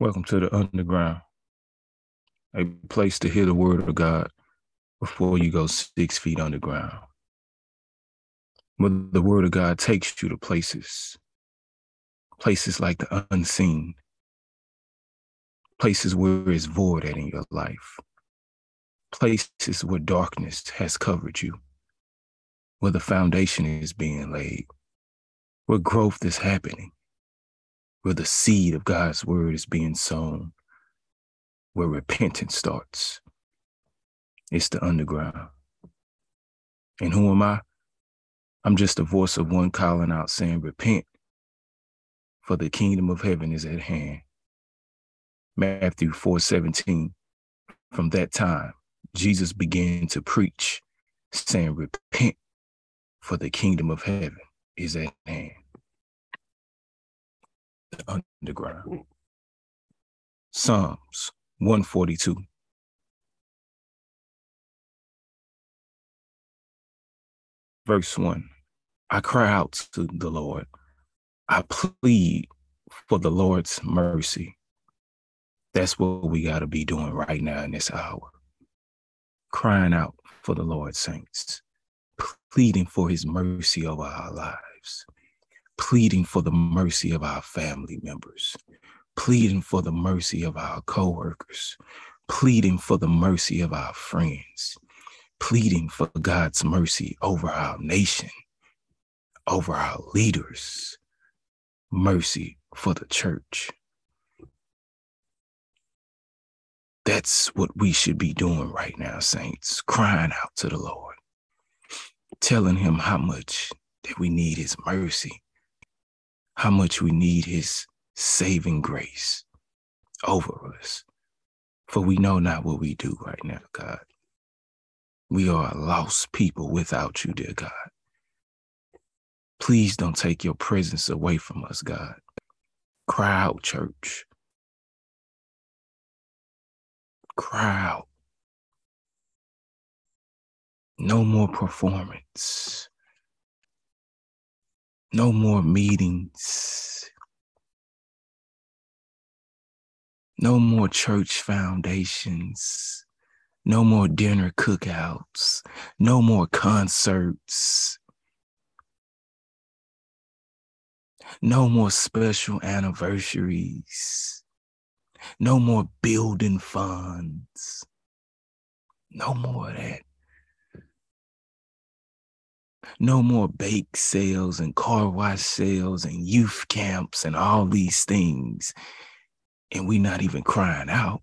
Welcome to the underground, a place to hear the word of God before you go six feet underground. Where the word of God takes you to places, places like the unseen, places where it's void in your life, places where darkness has covered you, where the foundation is being laid, where growth is happening where the seed of God's word is being sown, where repentance starts. It's the underground. And who am I? I'm just a voice of one calling out saying, Repent, for the kingdom of heaven is at hand. Matthew 4 17. From that time, Jesus began to preach, saying, Repent, for the kingdom of heaven is at hand underground. Psalms 142. Verse 1 I cry out to the Lord. I plead for the Lord's mercy. That's what we got to be doing right now in this hour. Crying out for the Lord, saints, pleading for his mercy over our lives pleading for the mercy of our family members, pleading for the mercy of our coworkers, pleading for the mercy of our friends, pleading for God's mercy over our nation, over our leaders, mercy for the church. That's what we should be doing right now, saints, crying out to the Lord, telling him how much that we need his mercy, how much we need his saving grace over us. For we know not what we do right now, God. We are a lost people without you, dear God. Please don't take your presence away from us, God. Cry out, church. Cry out. No more performance. No more meetings. No more church foundations. No more dinner cookouts. No more concerts. No more special anniversaries. No more building funds. No more of that. No more bake sales and car wash sales and youth camps and all these things. And we're not even crying out.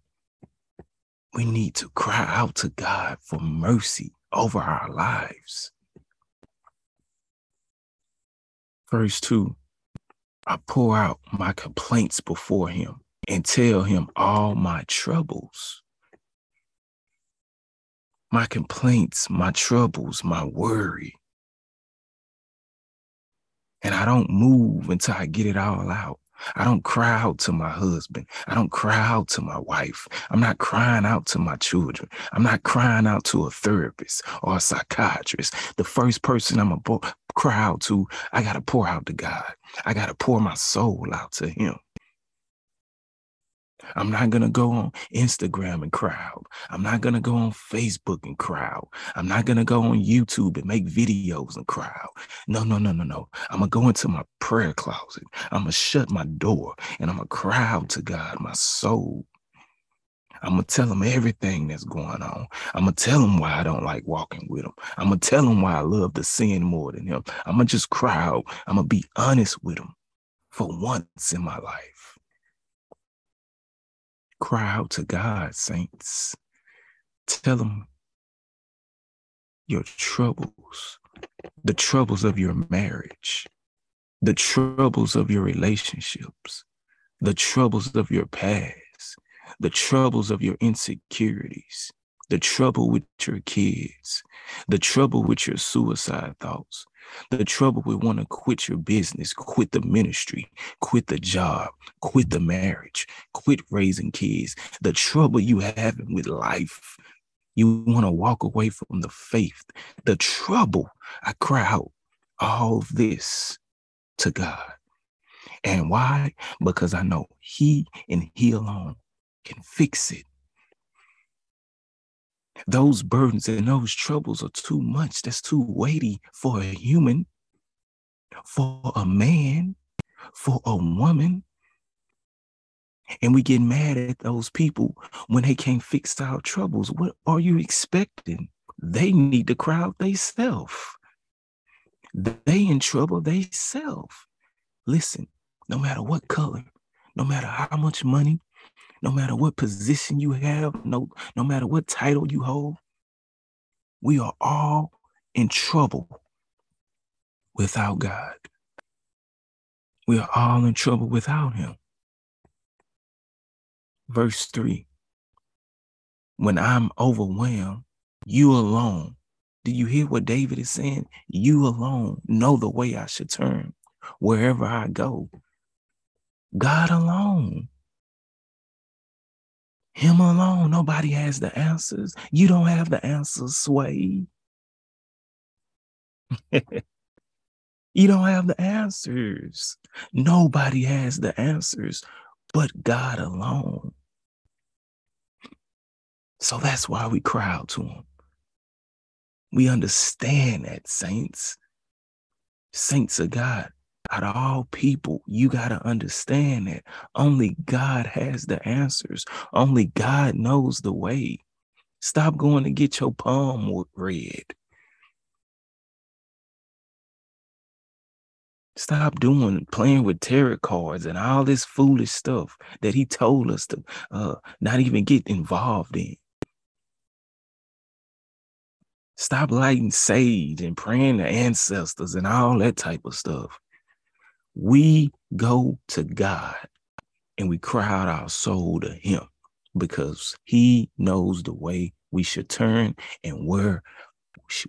We need to cry out to God for mercy over our lives. Verse 2 I pour out my complaints before him and tell him all my troubles. My complaints, my troubles, my worry, and I don't move until I get it all out. I don't cry out to my husband. I don't cry out to my wife. I'm not crying out to my children. I'm not crying out to a therapist or a psychiatrist. The first person I'm going to cry out to, I got to pour out to God. I got to pour my soul out to Him. I'm not going to go on Instagram and crowd. I'm not going to go on Facebook and crowd. I'm not going to go on YouTube and make videos and crowd. No, no, no, no, no. I'm going to go into my prayer closet. I'm going to shut my door and I'm going to cry out to God, my soul. I'm going to tell him everything that's going on. I'm going to tell him why I don't like walking with him. I'm going to tell him why I love to sin more than him. I'm going to just cry out. I'm going to be honest with him for once in my life. Cry out to God, saints. Tell him your troubles, the troubles of your marriage, the troubles of your relationships, the troubles of your past, the troubles of your insecurities, the trouble with your kids, the trouble with your suicide thoughts, the trouble with want to quit your business, quit the ministry, quit the job, quit the marriage, quit raising kids, the trouble you having with life. You want to walk away from the faith, the trouble. I cry out all this to God. And why? Because I know He and He alone can fix it. Those burdens and those troubles are too much. That's too weighty for a human, for a man, for a woman. And we get mad at those people when they can't fix our troubles. What are you expecting? They need to cry out themselves. They in trouble they self. Listen, no matter what color, no matter how much money, no matter what position you have, no, no matter what title you hold, we are all in trouble without God. We are all in trouble without Him. Verse 3 When I'm overwhelmed, you alone. Do you hear what David is saying? You alone know the way I should turn wherever I go. God alone. Him alone. Nobody has the answers. You don't have the answers, Sway. you don't have the answers. Nobody has the answers but God alone. So that's why we cry out to him. We understand that, saints. Saints of God. Out of all people, you got to understand that only God has the answers. Only God knows the way. Stop going to get your palm read. Stop doing playing with tarot cards and all this foolish stuff that he told us to uh, not even get involved in. Stop lighting sage and praying to ancestors and all that type of stuff. We go to God and we cry out our soul to Him because He knows the way we should turn and where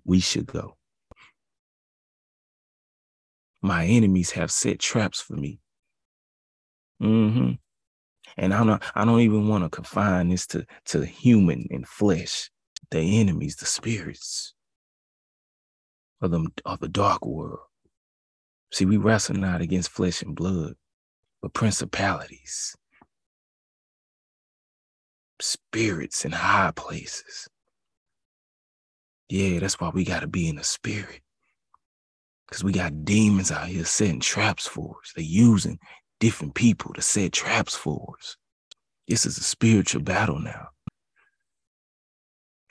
we should go. My enemies have set traps for me. Mm-hmm. And I don't I don't even want to confine this to, to human and flesh the enemies, the spirits of the, of the dark world. See, we wrestle not against flesh and blood, but principalities, spirits in high places. Yeah, that's why we got to be in the spirit. Because we got demons out here setting traps for us. They're using different people to set traps for us. This is a spiritual battle now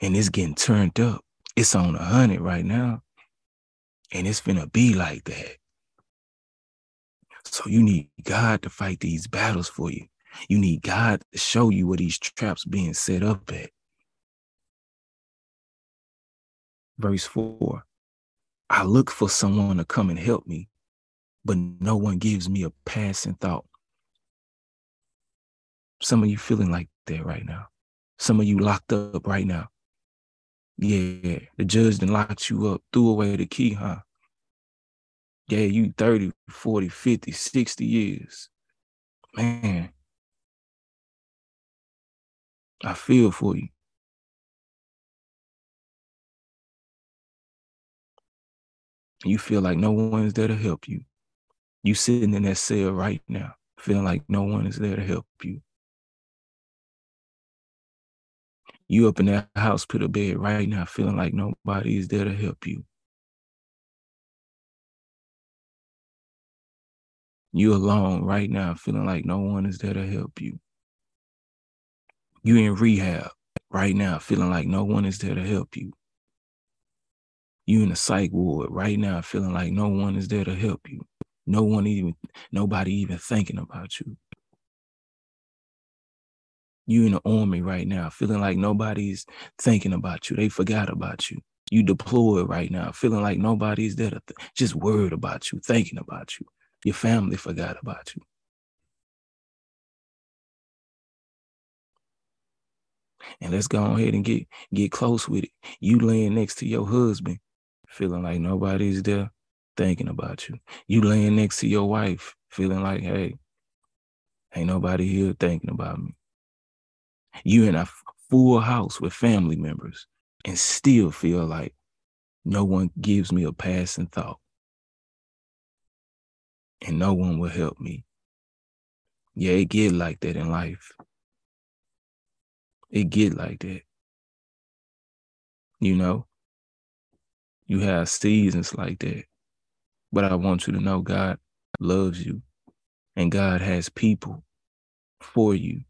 and it's getting turned up. It's on a hundred right now. And it's gonna be like that. So you need God to fight these battles for you. You need God to show you where these traps being set up at. Verse 4 I look for someone to come and help me, but no one gives me a passing thought. Some of you feeling like that right now. Some of you locked up right now. Yeah, the judge then locked you up, threw away the key, huh? Yeah, you 30, 40, 50, 60 years. Man, I feel for you. You feel like no one's there to help you. You sitting in that cell right now, feeling like no one is there to help you. You up in that a bed right now, feeling like nobody is there to help you. You alone right now, feeling like no one is there to help you. You in rehab right now, feeling like no one is there to help you. You in a psych ward right now, feeling like no one is there to help you. No one even, nobody even thinking about you you in the army right now, feeling like nobody's thinking about you. They forgot about you. You deployed right now, feeling like nobody's there to th- just worried about you, thinking about you. Your family forgot about you. And let's go ahead and get get close with it. You laying next to your husband, feeling like nobody's there thinking about you. You laying next to your wife, feeling like, hey, ain't nobody here thinking about me. You in a full house with family members and still feel like no one gives me a passing thought. And no one will help me. Yeah, it get like that in life. It get like that. You know, you have seasons like that. But I want you to know God loves you and God has people for you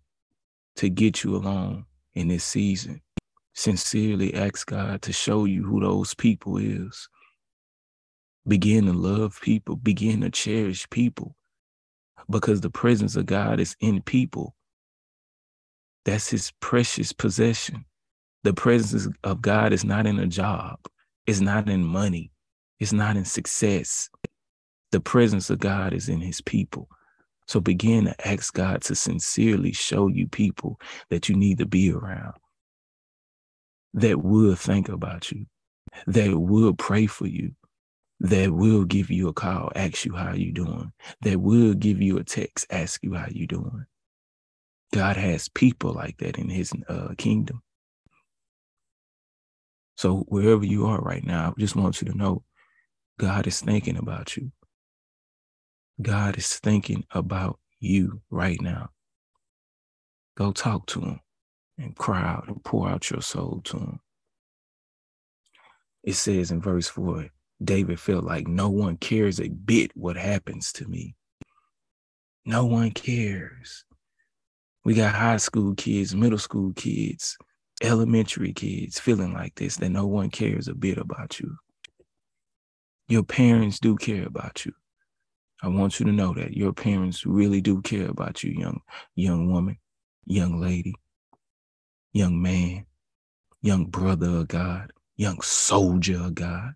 to get you along in this season. Sincerely ask God to show you who those people is. Begin to love people, begin to cherish people because the presence of God is in people. That's his precious possession. The presence of God is not in a job, it's not in money, it's not in success. The presence of God is in his people. So begin to ask God to sincerely show you people that you need to be around that will think about you, that will pray for you, that will give you a call, ask you how you doing, that will give you a text, ask you how you doing. God has people like that in his uh, kingdom. So wherever you are right now, I just want you to know God is thinking about you. God is thinking about you right now. Go talk to him and cry out and pour out your soul to him. It says in verse 4 David felt like no one cares a bit what happens to me. No one cares. We got high school kids, middle school kids, elementary kids feeling like this, that no one cares a bit about you. Your parents do care about you. I want you to know that your parents really do care about you, young, young woman, young lady, young man, young brother of God, young soldier of God.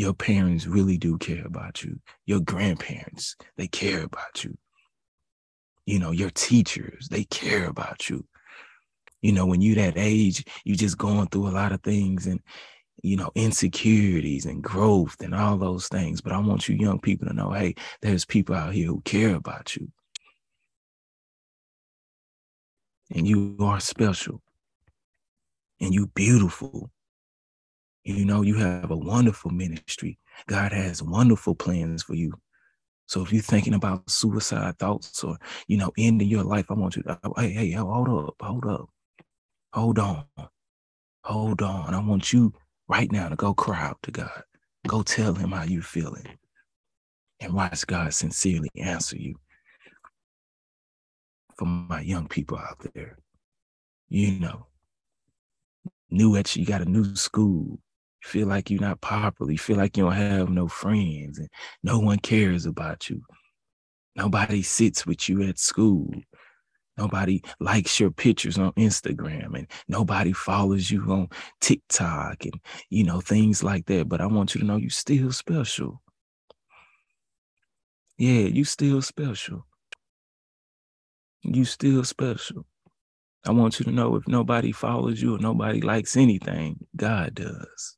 Your parents really do care about you. Your grandparents, they care about you. You know, your teachers, they care about you. You know, when you that age, you just going through a lot of things and you know, insecurities and growth and all those things. But I want you young people to know, hey, there's people out here who care about you. And you are special. And you beautiful. You know, you have a wonderful ministry. God has wonderful plans for you. So if you're thinking about suicide thoughts or, you know, ending your life, I want you to, oh, hey, hey, hold up, hold up, hold on, hold on. I want you right now to go cry out to God. Go tell him how you're feeling and watch God sincerely answer you. For my young people out there, you know, new at you got a new school, you feel like you're not popular, you feel like you don't have no friends and no one cares about you. Nobody sits with you at school. Nobody likes your pictures on Instagram and nobody follows you on TikTok and, you know, things like that. But I want you to know you're still special. Yeah, you still special. You still special. I want you to know if nobody follows you or nobody likes anything, God does.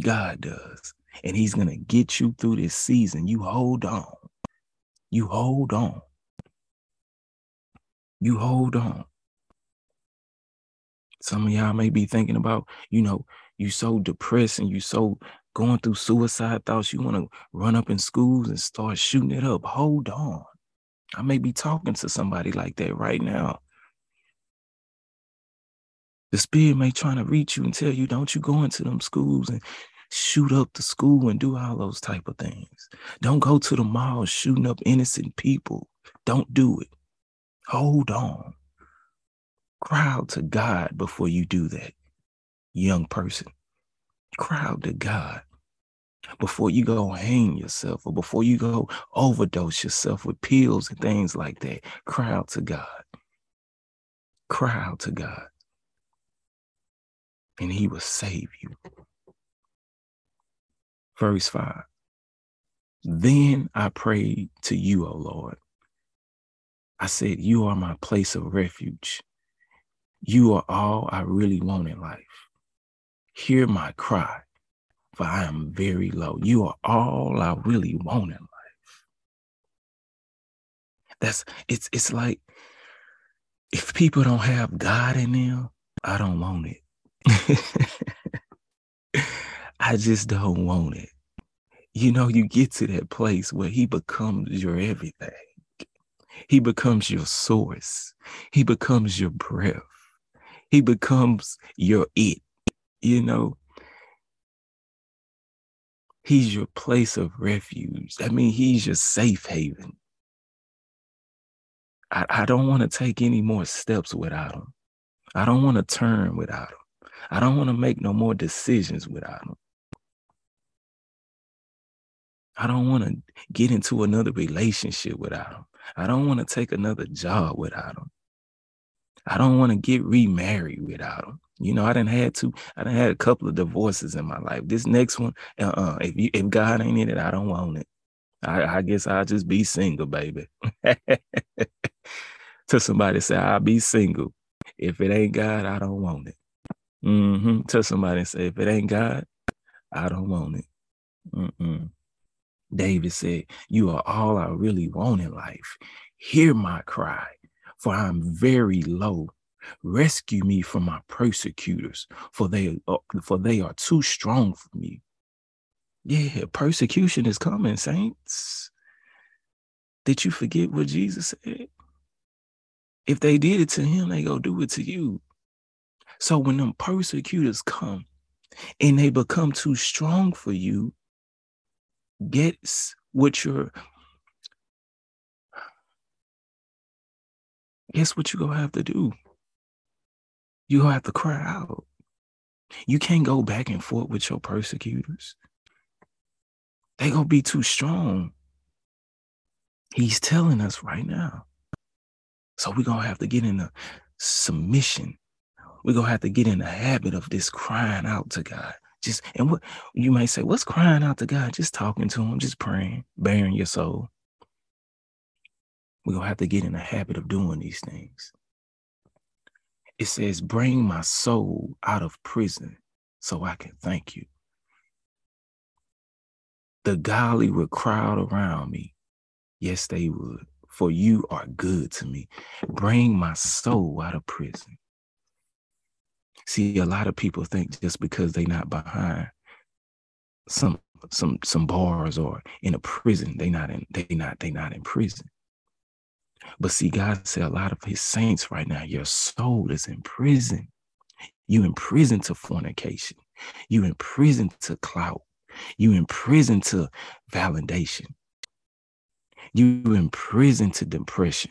God does. And he's going to get you through this season. You hold on. You hold on you hold on. Some of y'all may be thinking about, you know, you so depressed and you so going through suicide thoughts. You want to run up in schools and start shooting it up. Hold on. I may be talking to somebody like that right now. The spirit may trying to reach you and tell you, don't you go into them schools and shoot up the school and do all those type of things. Don't go to the mall shooting up innocent people. Don't do it. Hold on. Cry out to God before you do that, young person. Cry out to God before you go hang yourself or before you go overdose yourself with pills and things like that. Cry out to God. Cry out to God. And he will save you. Verse 5. Then I prayed to you, O Lord, I said, You are my place of refuge. You are all I really want in life. Hear my cry, for I am very low. You are all I really want in life. That's it's it's like if people don't have God in them, I don't want it. I just don't want it. You know, you get to that place where he becomes your everything He becomes your source. He becomes your breath. He becomes your it. You know, he's your place of refuge. I mean, he's your safe haven. I, I don't want to take any more steps without him. I don't want to turn without him. I don't want to make no more decisions without him. I don't want to get into another relationship without him. I don't want to take another job without him. I don't want to get remarried without him. You know, I didn't had to. I didn't had a couple of divorces in my life. This next one, uh-uh. If you if God ain't in it, I don't want it. I, I guess I'll just be single, baby. to somebody say, I'll be single. If it ain't God, I don't want it. Mm-hmm. To somebody say, if it ain't God, I don't want it. Mm-mm. David said, You are all I really want in life. Hear my cry, for I'm very low. Rescue me from my persecutors, for they are, for they are too strong for me. Yeah, persecution is coming, saints. Did you forget what Jesus said? If they did it to him, they go do it to you. So when them persecutors come and they become too strong for you, gets what you're guess what you're gonna have to do? You're gonna have to cry out. You can't go back and forth with your persecutors. They gonna be too strong. He's telling us right now. So we're gonna have to get in a submission. We're gonna have to get in the habit of this crying out to God. Just and what you might say, what's crying out to God? Just talking to him, just praying, bearing your soul. We're gonna have to get in the habit of doing these things. It says, bring my soul out of prison so I can thank you. The godly would crowd around me. Yes, they would. For you are good to me. Bring my soul out of prison. See, a lot of people think just because they're not behind some some some bars or in a prison, they not in they not they not in prison. But see, God said a lot of his saints right now, your soul is in prison. You in prison to fornication. You in prison to clout. You in prison to validation. You in prison to depression.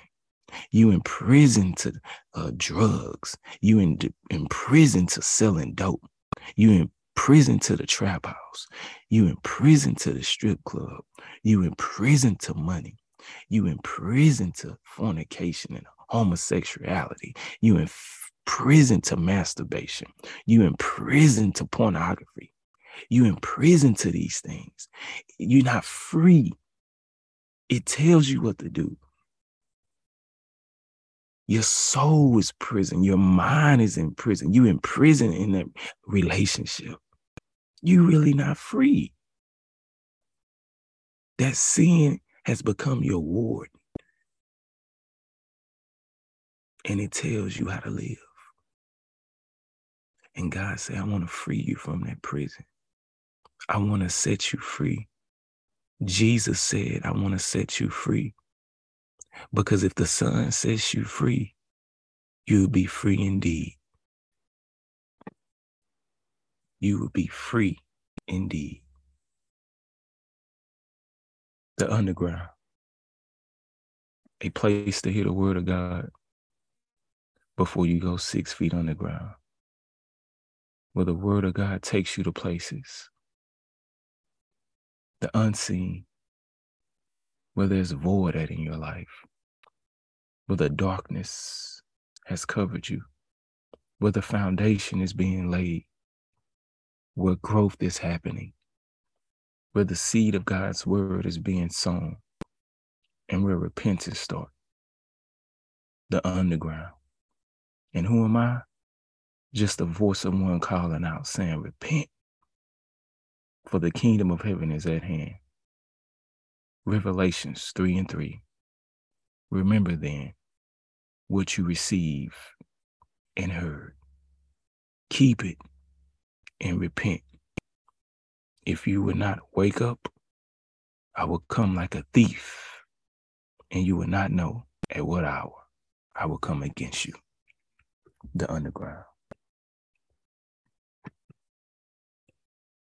You in prison to uh, drugs. You in in prison to selling dope. You in prison to the trap house. You in prison to the strip club. You in prison to money. You in prison to fornication and homosexuality. You in prison to masturbation. You in prison to pornography. You in prison to these things. You're not free. It tells you what to do. Your soul is prison. Your mind is in prison. You in prison in that relationship. You really not free. That sin has become your ward. And it tells you how to live. And God said, I want to free you from that prison. I want to set you free. Jesus said, I want to set you free. Because if the Son sets you free, you'll be free indeed. You will be free indeed. The underground, a place to hear the word of God before you go six feet underground, where the word of God takes you to places, the unseen, where there's void at in your life, where the darkness has covered you, where the foundation is being laid, where growth is happening, where the seed of God's word is being sown, and where repentance starts. The underground. And who am I? Just the voice of one calling out saying, Repent, for the kingdom of heaven is at hand. Revelations 3 and 3. Remember then what you receive and heard. Keep it and repent. If you will not wake up, I will come like a thief, and you will not know. At what hour I will come against you? The underground.